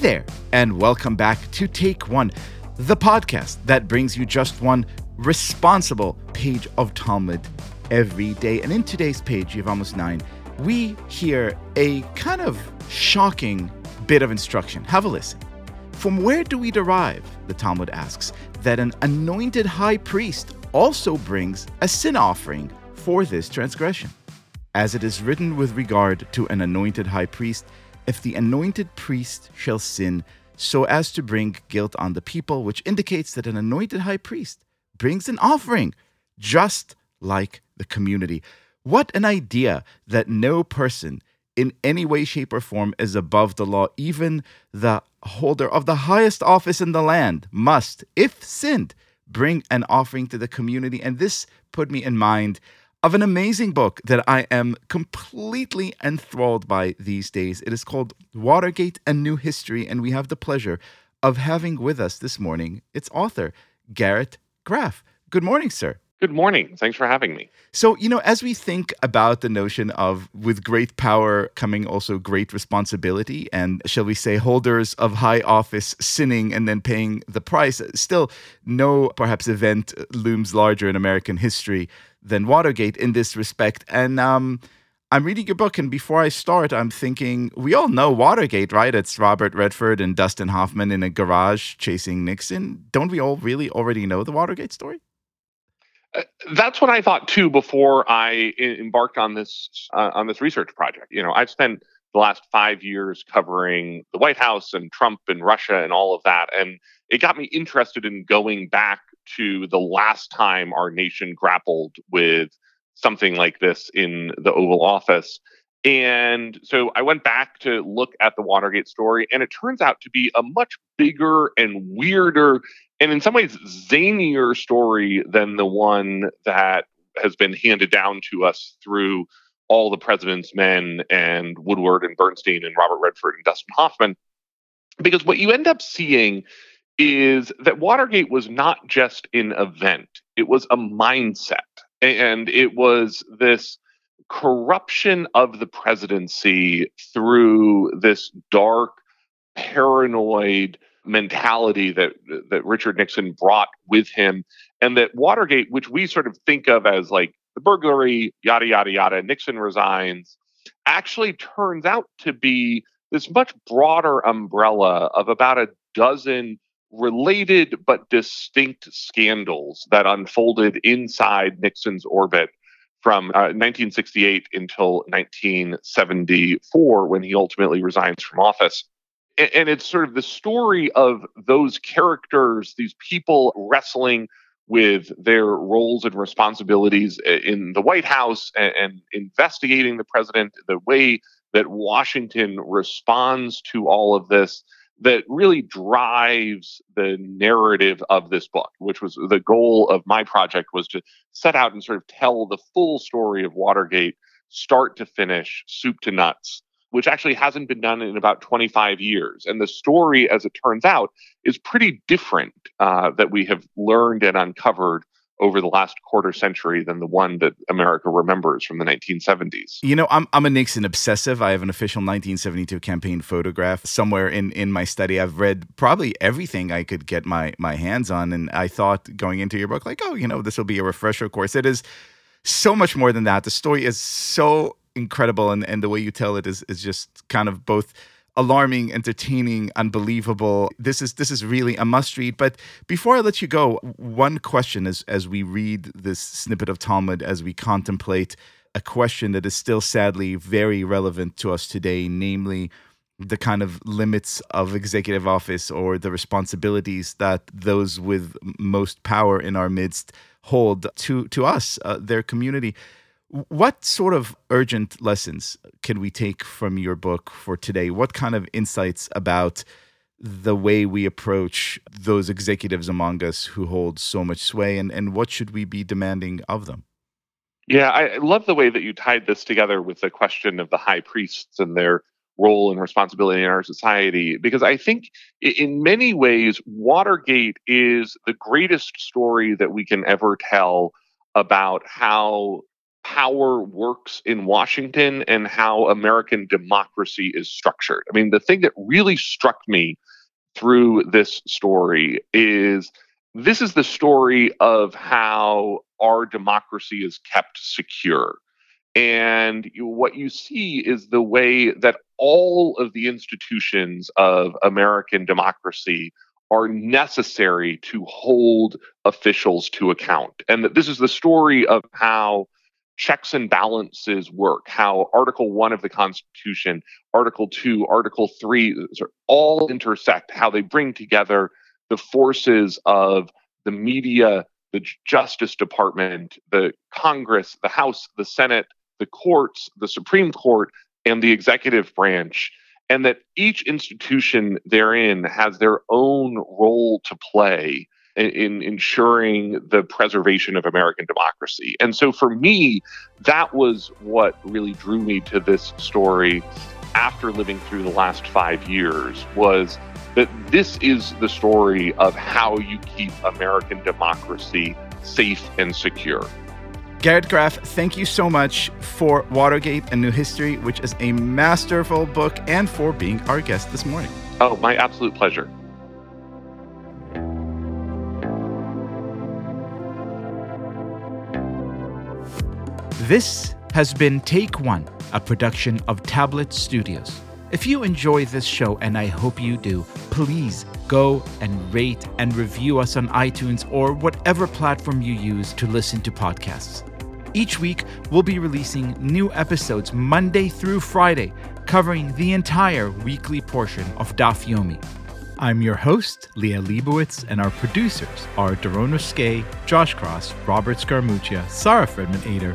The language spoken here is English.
There, and welcome back to Take One, the podcast that brings you just one responsible page of Talmud every day. And in today's page, Yevamos 9, we hear a kind of shocking bit of instruction. Have a listen. From where do we derive, the Talmud asks, that an anointed high priest also brings a sin offering for this transgression? As it is written with regard to an anointed high priest, if the anointed priest shall sin so as to bring guilt on the people, which indicates that an anointed high priest brings an offering, just like the community. What an idea that no person in any way, shape, or form is above the law. Even the holder of the highest office in the land must, if sinned, bring an offering to the community. And this put me in mind of an amazing book that I am completely enthralled by these days. It is called Watergate A New History, and we have the pleasure of having with us this morning its author, Garrett Graff. Good morning, sir. Good morning. Thanks for having me. So, you know, as we think about the notion of with great power coming also great responsibility, and shall we say, holders of high office sinning and then paying the price, still no perhaps event looms larger in American history than Watergate in this respect. And um, I'm reading your book, and before I start, I'm thinking we all know Watergate, right? It's Robert Redford and Dustin Hoffman in a garage chasing Nixon. Don't we all really already know the Watergate story? Uh, that's what I thought too before I embarked on this uh, on this research project. You know, I've spent the last five years covering the White House and Trump and Russia and all of that, and it got me interested in going back to the last time our nation grappled with something like this in the Oval Office. And so I went back to look at the Watergate story, and it turns out to be a much bigger and weirder, and in some ways zanier story than the one that has been handed down to us through all the president's men and Woodward and Bernstein and Robert Redford and Dustin Hoffman. Because what you end up seeing is that Watergate was not just an event, it was a mindset. And it was this corruption of the presidency through this dark, paranoid mentality that that Richard Nixon brought with him, and that Watergate, which we sort of think of as like the burglary, yada yada yada, Nixon resigns, actually turns out to be this much broader umbrella of about a dozen related but distinct scandals that unfolded inside Nixon's orbit from uh, 1968 until 1974 when he ultimately resigns from office. And, it's sort of the story of those characters, these people wrestling with their roles and responsibilities in the White House and investigating the president, the way that Washington responds to all of this that really drives the narrative of this book which was the goal of my project was to set out and sort of tell the full story of watergate start to finish soup to nuts which actually hasn't been done in about 25 years and the story as it turns out is pretty different uh, that we have learned and uncovered over the last quarter century than the one that America remembers from the 1970s. You know, I'm I'm a Nixon obsessive. I have an official 1972 campaign photograph somewhere in in my study. I've read probably everything I could get my my hands on and I thought going into your book like, "Oh, you know, this will be a refresher course." It is so much more than that. The story is so incredible and and the way you tell it is is just kind of both alarming, entertaining, unbelievable. This is this is really a must read. But before I let you go, one question as as we read this snippet of Talmud, as we contemplate a question that is still sadly very relevant to us today, namely the kind of limits of executive office or the responsibilities that those with most power in our midst hold to to us, uh, their community. What sort of urgent lessons can we take from your book for today? What kind of insights about the way we approach those executives among us who hold so much sway and, and what should we be demanding of them? Yeah, I love the way that you tied this together with the question of the high priests and their role and responsibility in our society, because I think in many ways, Watergate is the greatest story that we can ever tell about how power works in Washington and how American democracy is structured. I mean, the thing that really struck me through this story is this is the story of how our democracy is kept secure. And what you see is the way that all of the institutions of American democracy are necessary to hold officials to account. And that this is the story of how checks and balances work, how Article 1 of the Constitution, Article 2, Article 3 all intersect, how they bring together the forces of the media, the Justice Department, the Congress, the House, the Senate, the courts, the Supreme Court, and the executive branch, and that each institution therein has their own role to play in, in ensuring the preservation of American democracy. And so for me, that was what really drew me to this story after living through the last five years was that this is the story of how you keep American democracy safe and secure. Garrett Graff, thank you so much for Watergate and New History, which is a masterful book, and for being our guest this morning. Oh, my absolute pleasure. This has been Take One, a production of Tablet Studios. If you enjoy this show, and I hope you do, please go and rate and review us on iTunes or whatever platform you use to listen to podcasts. Each week, we'll be releasing new episodes Monday through Friday, covering the entire weekly portion of Daf Yomi. I'm your host, Liel Leibovitz, and our producers are Daron Skay, Josh Cross, Robert Scaramuccia, Sarah Fredman Ader,